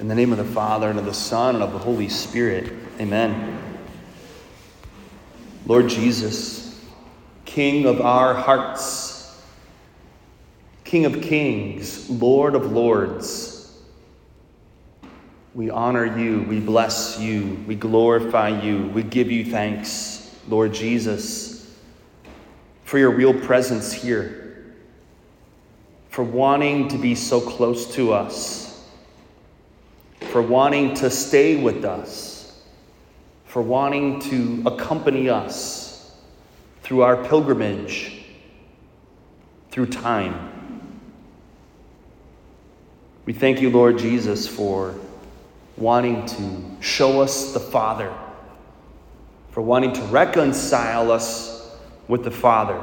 In the name of the Father, and of the Son, and of the Holy Spirit. Amen. Lord Jesus, King of our hearts, King of kings, Lord of lords, we honor you, we bless you, we glorify you, we give you thanks, Lord Jesus, for your real presence here, for wanting to be so close to us for wanting to stay with us, for wanting to accompany us through our pilgrimage, through time. We thank you, Lord Jesus, for wanting to show us the Father, for wanting to reconcile us with the Father.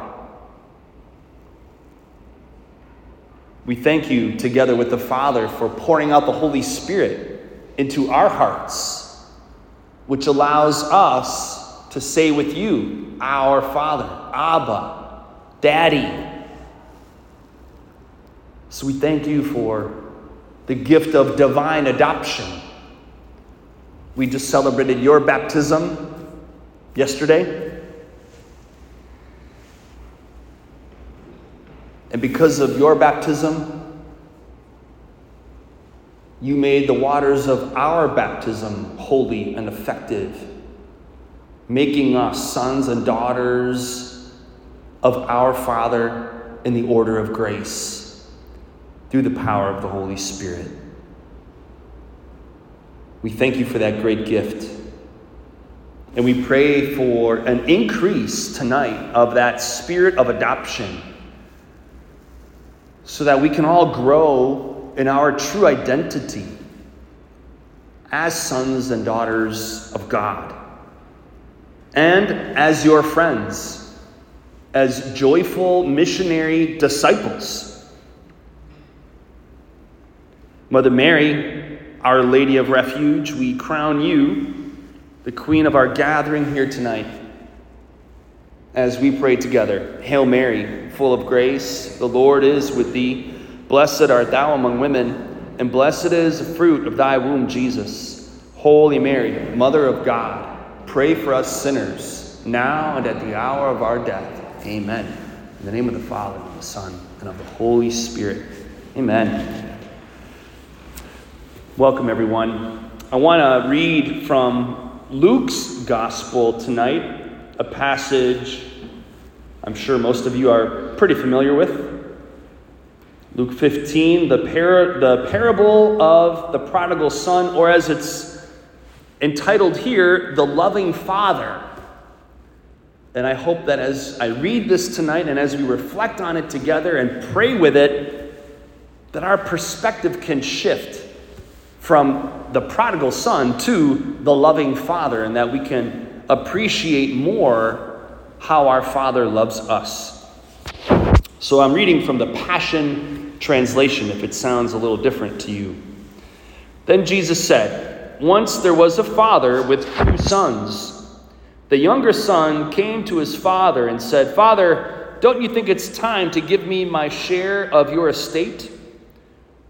We thank you together with the Father for pouring out the Holy Spirit into our hearts, which allows us to say with you, Our Father, Abba, Daddy. So we thank you for the gift of divine adoption. We just celebrated your baptism yesterday. And because of your baptism, you made the waters of our baptism holy and effective, making us sons and daughters of our Father in the order of grace through the power of the Holy Spirit. We thank you for that great gift. And we pray for an increase tonight of that spirit of adoption so that we can all grow in our true identity as sons and daughters of God, and as your friends, as joyful missionary disciples. Mother Mary, Our Lady of Refuge, we crown you the queen of our gathering here tonight as we pray together. Hail Mary, full of grace, the Lord is with thee. Blessed art thou among women, and blessed is the fruit of thy womb, Jesus. Holy Mary, Mother of God, pray for us sinners, now and at the hour of our death. Amen. In the name of the Father, and the Son, and of the Holy Spirit. Amen. Welcome, everyone. I want to read from Luke's Gospel tonight, a passage I'm sure most of you are pretty familiar with. Luke 15, the, par- the parable of the prodigal son, or as it's entitled here, the loving father. And I hope that as I read this tonight and as we reflect on it together and pray with it, that our perspective can shift from the prodigal son to the loving father, and that we can appreciate more how our father loves us. So I'm reading from the Passion translation if it sounds a little different to you. Then Jesus said, Once there was a father with two sons. The younger son came to his father and said, Father, don't you think it's time to give me my share of your estate?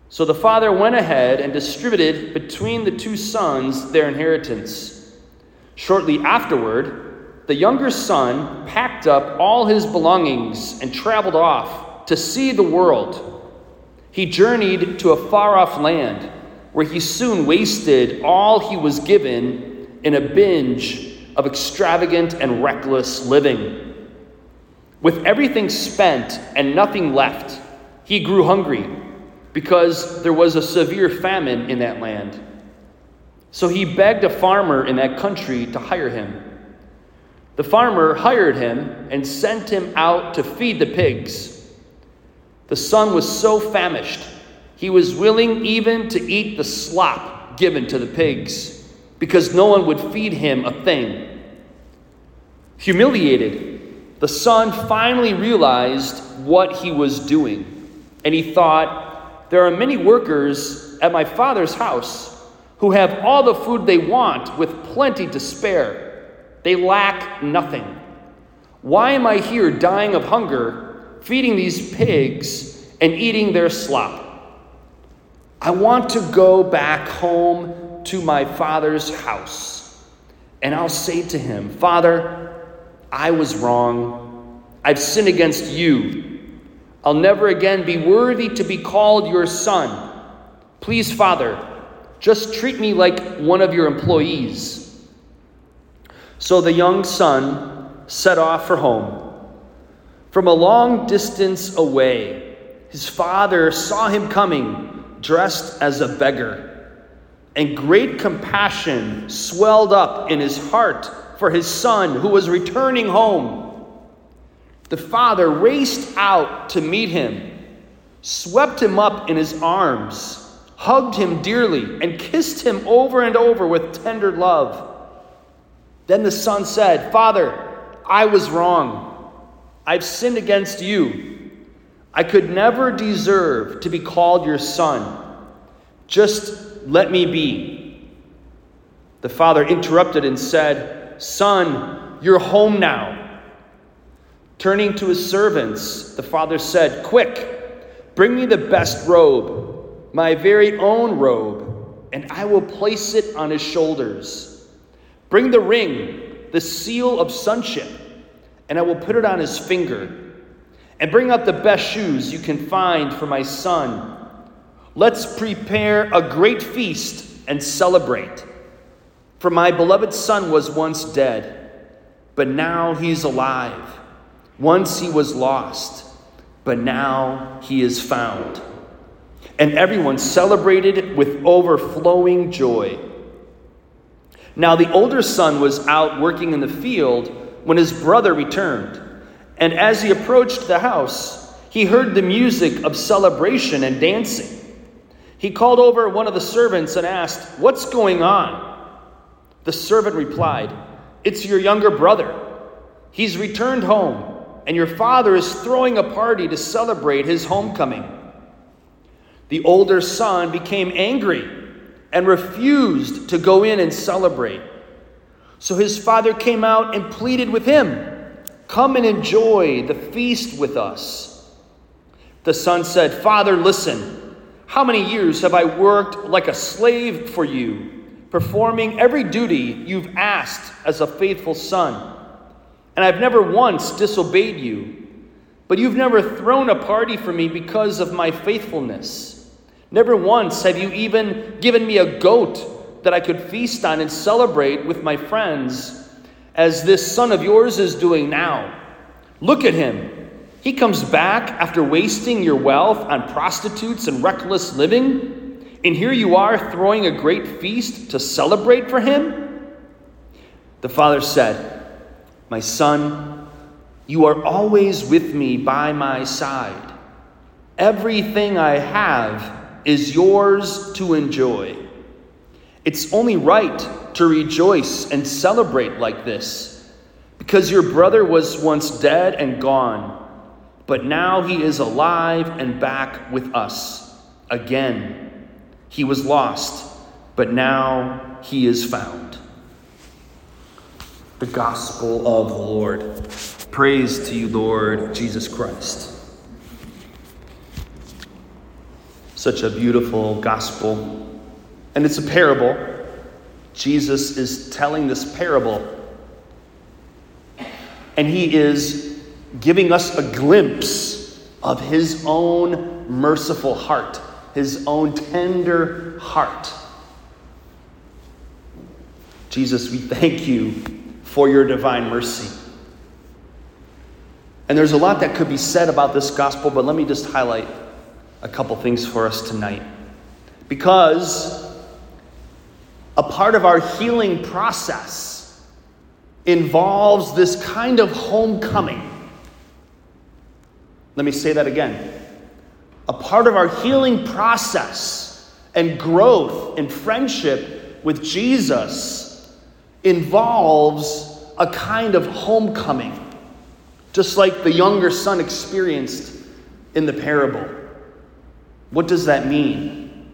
So the father went ahead and distributed between the two sons their inheritance. Shortly afterward, the younger son packed up all his belongings and traveled off to see the world. He journeyed to a far off land where he soon wasted all he was given in a binge of extravagant and reckless living. With everything spent and nothing left, he grew hungry because there was a severe famine in that land. So he begged a farmer in that country to hire him. The farmer hired him and sent him out to feed the pigs. The son was so famished, he was willing even to eat the slop given to the pigs, because no one would feed him a thing. Humiliated, the son finally realized what he was doing, and he thought, There are many workers at my father's house who have all the food they want with plenty to spare. They lack nothing. Why am I here dying of hunger? Feeding these pigs and eating their slop. I want to go back home to my father's house. And I'll say to him, Father, I was wrong. I've sinned against you. I'll never again be worthy to be called your son. Please, Father, just treat me like one of your employees. So the young son set off for home. From a long distance away, his father saw him coming, dressed as a beggar, and great compassion swelled up in his heart for his son who was returning home. The father raced out to meet him, swept him up in his arms, hugged him dearly, and kissed him over and over with tender love. Then the son said, Father, I was wrong. I've sinned against you. I could never deserve to be called your son. Just let me be. The father interrupted and said, Son, you're home now. Turning to his servants, the father said, Quick, bring me the best robe, my very own robe, and I will place it on his shoulders. Bring the ring, the seal of sonship and I will put it on his finger. And bring out the best shoes you can find for my son. Let's prepare a great feast and celebrate. For my beloved son was once dead, but now he's alive. Once he was lost, but now he is found. And everyone celebrated with overflowing joy. Now the older son was out working in the field when his brother returned. And as he approached the house, he heard the music of celebration and dancing. He called over one of the servants and asked, What's going on? The servant replied, It's your younger brother. He's returned home, and your father is throwing a party to celebrate his homecoming. The older son became angry and refused to go in and celebrate. So his father came out and pleaded with him, Come and enjoy the feast with us. The son said, Father, listen, how many years have I worked like a slave for you, performing every duty you've asked as a faithful son? And I've never once disobeyed you, but you've never thrown a party for me because of my faithfulness. Never once have you even given me a goat that I could feast on and celebrate with my friends, as this son of yours is doing now. Look at him. He comes back after wasting your wealth on prostitutes and reckless living, and here you are throwing a great feast to celebrate for him? The father said, My son, you are always with me by my side. Everything I have is yours to enjoy. It's only right to rejoice and celebrate like this because your brother was once dead and gone, but now he is alive and back with us again. He was lost, but now he is found. The Gospel of the Lord. Praise to you, Lord Jesus Christ. Such a beautiful gospel and it's a parable. Jesus is telling this parable. And he is giving us a glimpse of his own merciful heart, his own tender heart. Jesus, we thank you for your divine mercy. And there's a lot that could be said about this gospel, but let me just highlight a couple things for us tonight. Because a part of our healing process involves this kind of homecoming. Let me say that again. A part of our healing process and growth in friendship with Jesus involves a kind of homecoming, just like the younger son experienced in the parable. What does that mean?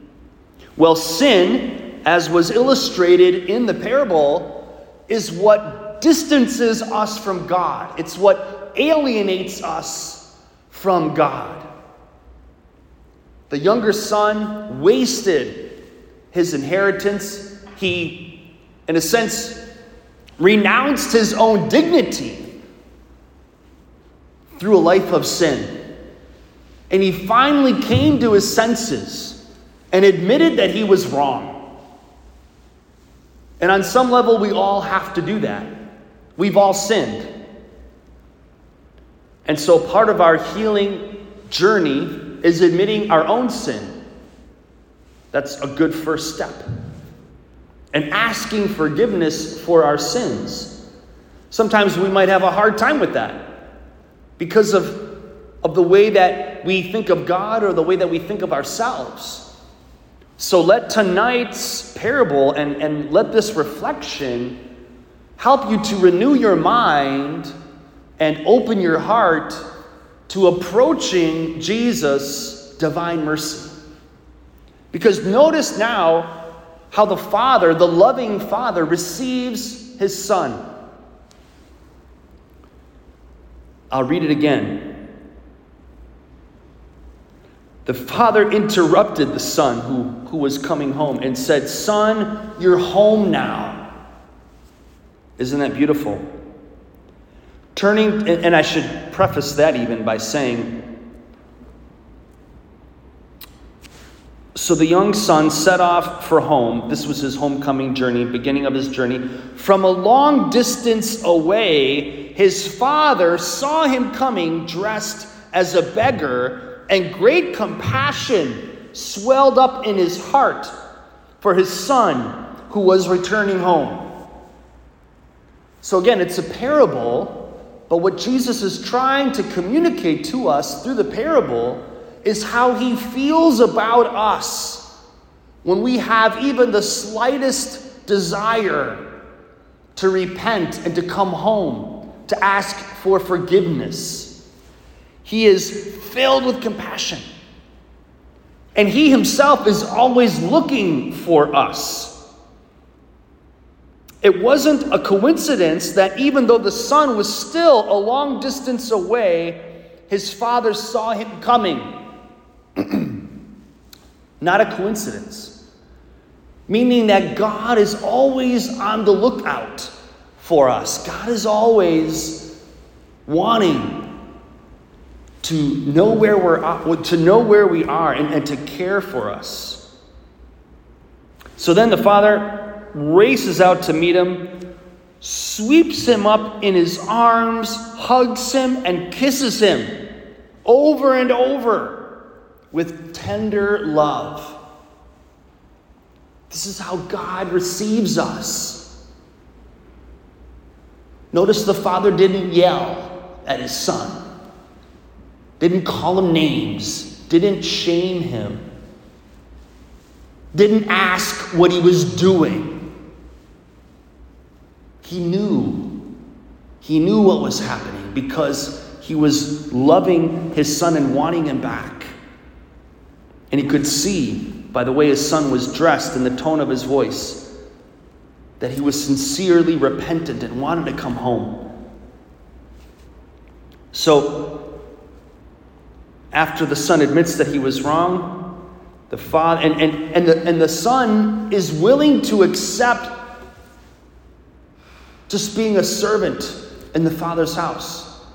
Well, sin as was illustrated in the parable, is what distances us from God. It's what alienates us from God. the younger son wasted his inheritance. He, in a sense, renounced his own dignity through a life of sin. And he finally came to his senses and admitted that he was wrong. And on some level, we all have to do that. We've all sinned. And so part of our healing journey is admitting our own sin. That's a good first step. And asking forgiveness for our sins. Sometimes we might have a hard time with that because of, of the way that we think of God or the way that we think of ourselves. So let tonight's parable and, and let this reflection help you to renew your mind and open your heart to approaching Jesus' divine mercy. Because notice now how the Father, the loving Father, receives his Son. I'll read it again. The father interrupted the son who, who was coming home and said, Son, you're home now. Isn't that beautiful? Turning, and I should preface that even by saying, So the young son set off for home. This was his homecoming journey, beginning of his journey. From a long distance away, his father saw him coming dressed as a beggar and great compassion swelled up in his heart for his son who was returning home. So, again, it's a parable, but what Jesus is trying to communicate to us through the parable is how he feels about us when we have even the slightest desire to repent and to come home, to ask for forgiveness. He is filled with compassion. And He Himself is always looking for us. It wasn't a coincidence that even though the son was still a long distance away, his father saw him coming. Not a coincidence. Meaning that God is always on the lookout for us. God is always wanting to know where we're to know where we are and, and to care for us. So then the father races out to meet him, sweeps him up in his arms, hugs him, and kisses him over and over with tender love. This is how God receives us. Notice the father didn't yell at his son didn't call him names, didn't shame him, didn't ask what he was doing. He knew. He knew what was happening because he was loving his son and wanting him back. And he could see by the way his son was dressed and the tone of his voice that he was sincerely repentant and wanted to come home. So, after the son admits that he was wrong, the father and, and, and, the, and the son is willing to accept just being a servant in the father's house.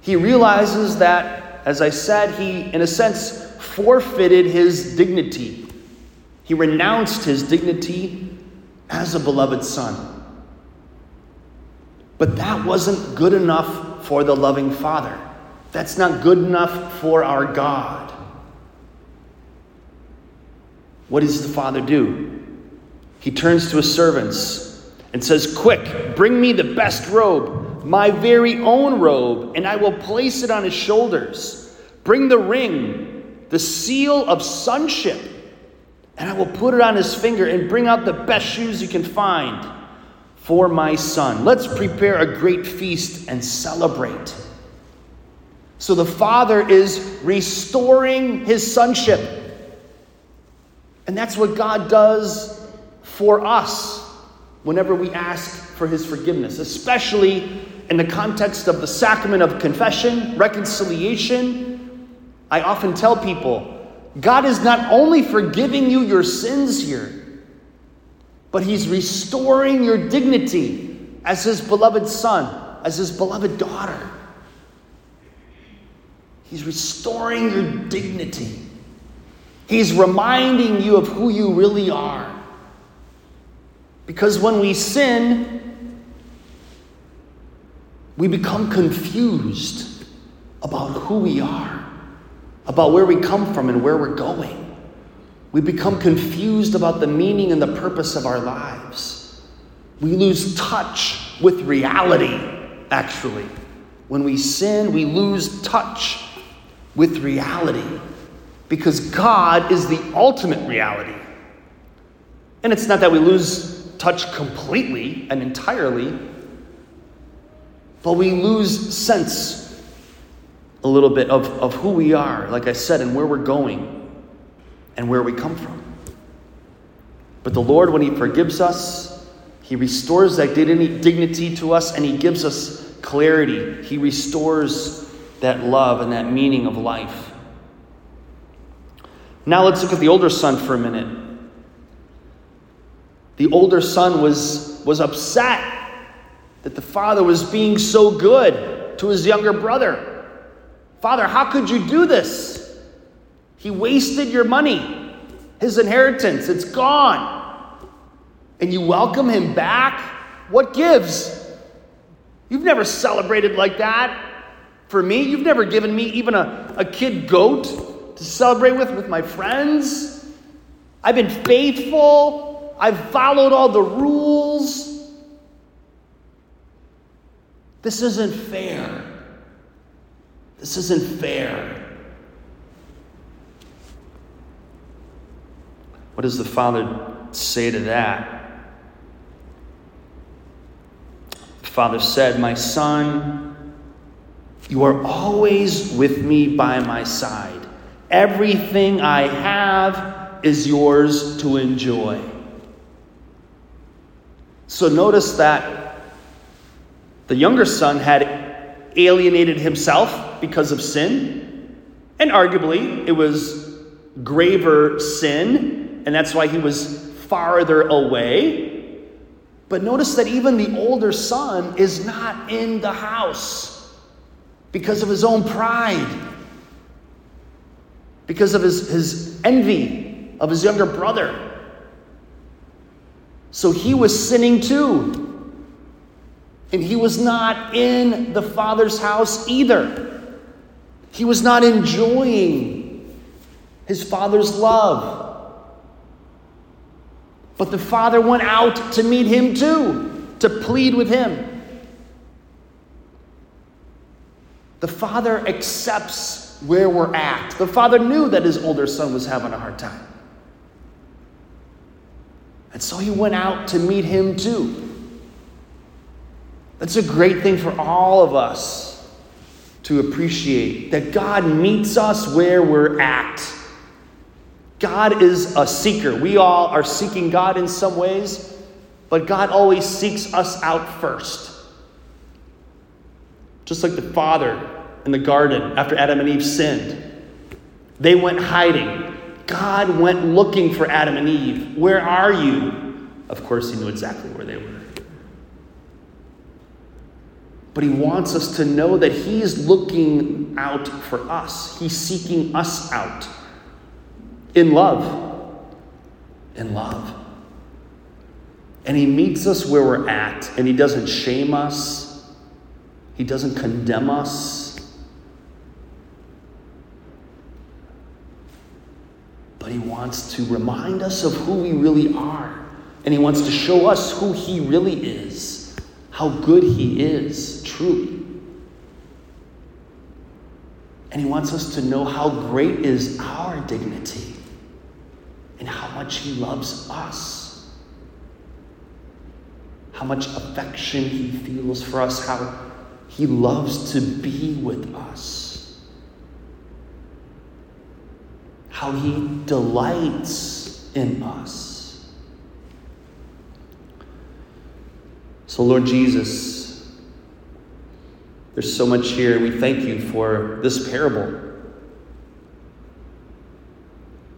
He realizes that, as I said, he, in a sense, forfeited his dignity. He renounced his dignity as a beloved son. But that wasn't good enough for the loving father. That's not good enough for our God. What does the father do? He turns to his servants and says, Quick, bring me the best robe, my very own robe, and I will place it on his shoulders. Bring the ring, the seal of sonship, and I will put it on his finger, and bring out the best shoes you can find for my son. Let's prepare a great feast and celebrate. So the Father is restoring his sonship. And that's what God does for us whenever we ask for his forgiveness, especially in the context of the sacrament of confession, reconciliation. I often tell people God is not only forgiving you your sins here, but He's restoring your dignity as His beloved son, as His beloved daughter. He's restoring your dignity. He's reminding you of who you really are. Because when we sin, we become confused about who we are, about where we come from and where we're going. We become confused about the meaning and the purpose of our lives. We lose touch with reality, actually. When we sin, we lose touch with reality because God is the ultimate reality. And it's not that we lose touch completely and entirely, but we lose sense a little bit of, of who we are, like I said, and where we're going and where we come from. But the Lord, when He forgives us, He restores that dignity to us and He gives us clarity. He restores that love and that meaning of life. Now let's look at the older son for a minute. The older son was, was upset that the father was being so good to his younger brother. Father, how could you do this? He wasted your money, his inheritance, it's gone. And you welcome him back? What gives? You've never celebrated like that for me. You've never given me even a, a kid goat to celebrate with with my friends. I've been faithful. I've followed all the rules. This isn't fair. This isn't fair. What does the father say to that? The father said, My son, you are always with me by my side. Everything I have is yours to enjoy. So notice that the younger son had alienated himself because of sin, and arguably it was graver sin, and that's why he was farther away. But notice that even the older son is not in the house because of his own pride because of his, his envy of his younger brother. So he was sinning too. And he was not in the Father's house either. He was not enjoying his Father's love. But the Father went out to meet him too, to plead with him. The Father accepts where we're at. The father knew that his older son was having a hard time. And so he went out to meet him too. That's a great thing for all of us to appreciate that God meets us where we're at. God is a seeker. We all are seeking God in some ways, but God always seeks us out first. Just like the Father in the garden after Adam and Eve sinned. They went hiding. God went looking for Adam and Eve. Where are you? Of course, he knew exactly where they were. But he wants us to know that he's looking out for us, he's seeking us out in love. In love. And he meets us where we're at, and he doesn't shame us, he doesn't condemn us. but He wants to remind us of who we really are. And He wants to show us who He really is, how good He is, truly. And He wants us to know how great is our dignity and how much He loves us, how much affection He feels for us, how He loves to be with us. how he delights in us. So, Lord Jesus, there's so much here. We thank you for this parable.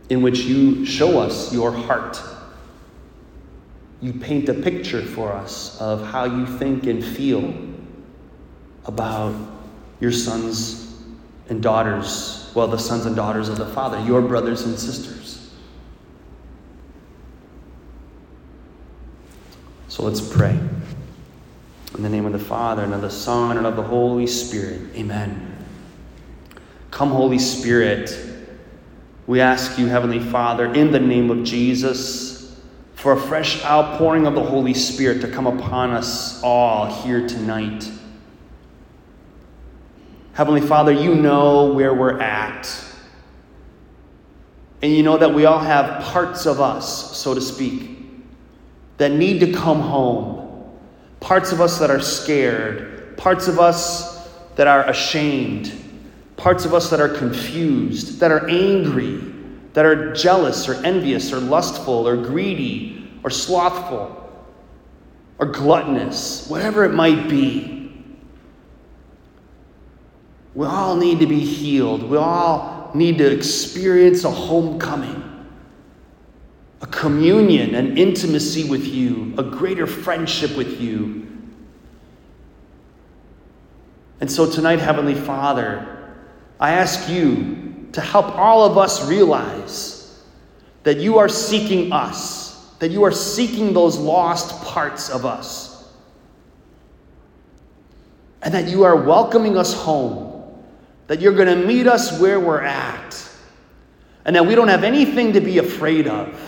in which you show us your heart. You paint a picture for us of how you think and feel about your sons and daughters, well, the sons and daughters of the Father, your brothers and sisters. So let's pray. In the name of the Father, and of the Son, and of the Holy Spirit. Amen. Come, Holy Spirit. We ask you, Heavenly Father, in the name of Jesus, for a fresh outpouring of the Holy Spirit to come upon us all here tonight. Heavenly Father, you know where we're at. And you know that we all have parts of us, so to speak, that need to come home parts of us that are scared, parts of us that are ashamed, parts of us that are confused, that are angry, that are jealous or envious or lustful or greedy or slothful or gluttonous, whatever it might be. We all need to be healed. We all need to experience a homecoming a communion, an intimacy with you, a greater friendship with you. And so tonight, Heavenly Father, I ask you to help all of us realize that you are seeking us, that you are seeking those lost parts of us, and that you are welcoming us home, that you're going to meet us where we're at, and that we don't have anything to be afraid of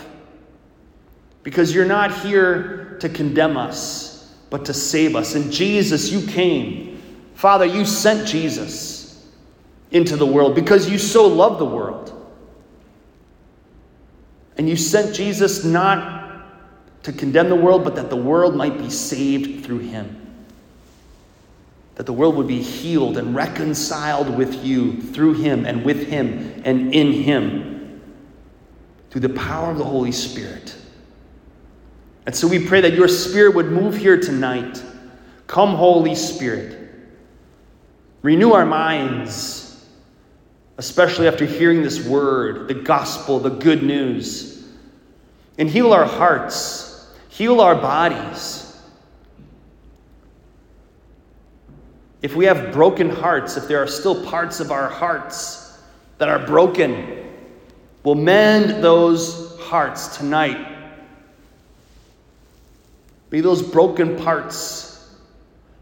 because you're not here to condemn us, but to save us. And Jesus, you came. Father, you sent Jesus into the world because you so love the world. And you sent Jesus not to condemn the world, but that the world might be saved through him. That the world would be healed and reconciled with you through him and with him and in him through the power of the Holy Spirit. And so we pray that your Spirit would move here tonight. Come, Holy Spirit. Renew our minds, especially after hearing this word, the gospel, the good news. And heal our hearts, heal our bodies. If we have broken hearts, if there are still parts of our hearts that are broken, we'll mend those hearts tonight. May those broken parts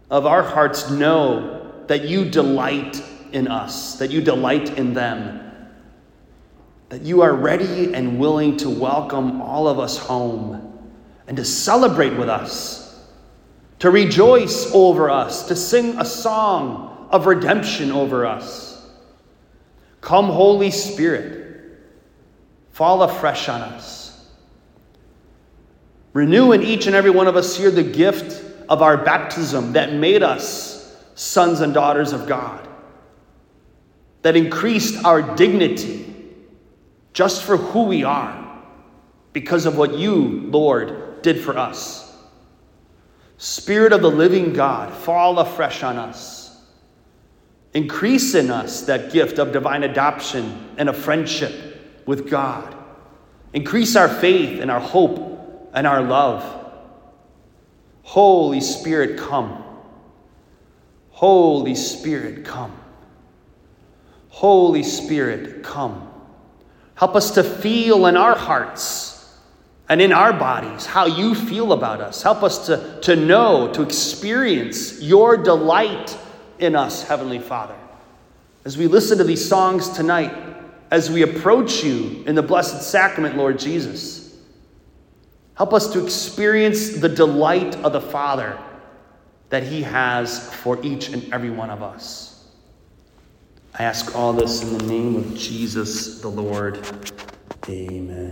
of our hearts know that you delight in us, that you delight in them, that you are ready and willing to welcome all of us home and to celebrate with us, to rejoice over us, to sing a song of redemption over us. Come, Holy Spirit, fall afresh on us. Renew in each and every one of us here the gift of our baptism that made us sons and daughters of God, that increased our dignity just for who we are because of what you, Lord, did for us. Spirit of the living God, fall afresh on us. Increase in us that gift of divine adoption and a friendship with God. Increase our faith and our hope and our love. Holy Spirit, come. Holy Spirit, come. Holy Spirit, come. Help us to feel in our hearts and in our bodies how you feel about us. Help us to, to know, to experience your delight in us, Heavenly Father. As we listen to these songs tonight, as we approach you in the Blessed Sacrament, Lord Jesus. Help us to experience the delight of the Father that He has for each and every one of us. I ask all this in the name of Jesus the Lord. Amen.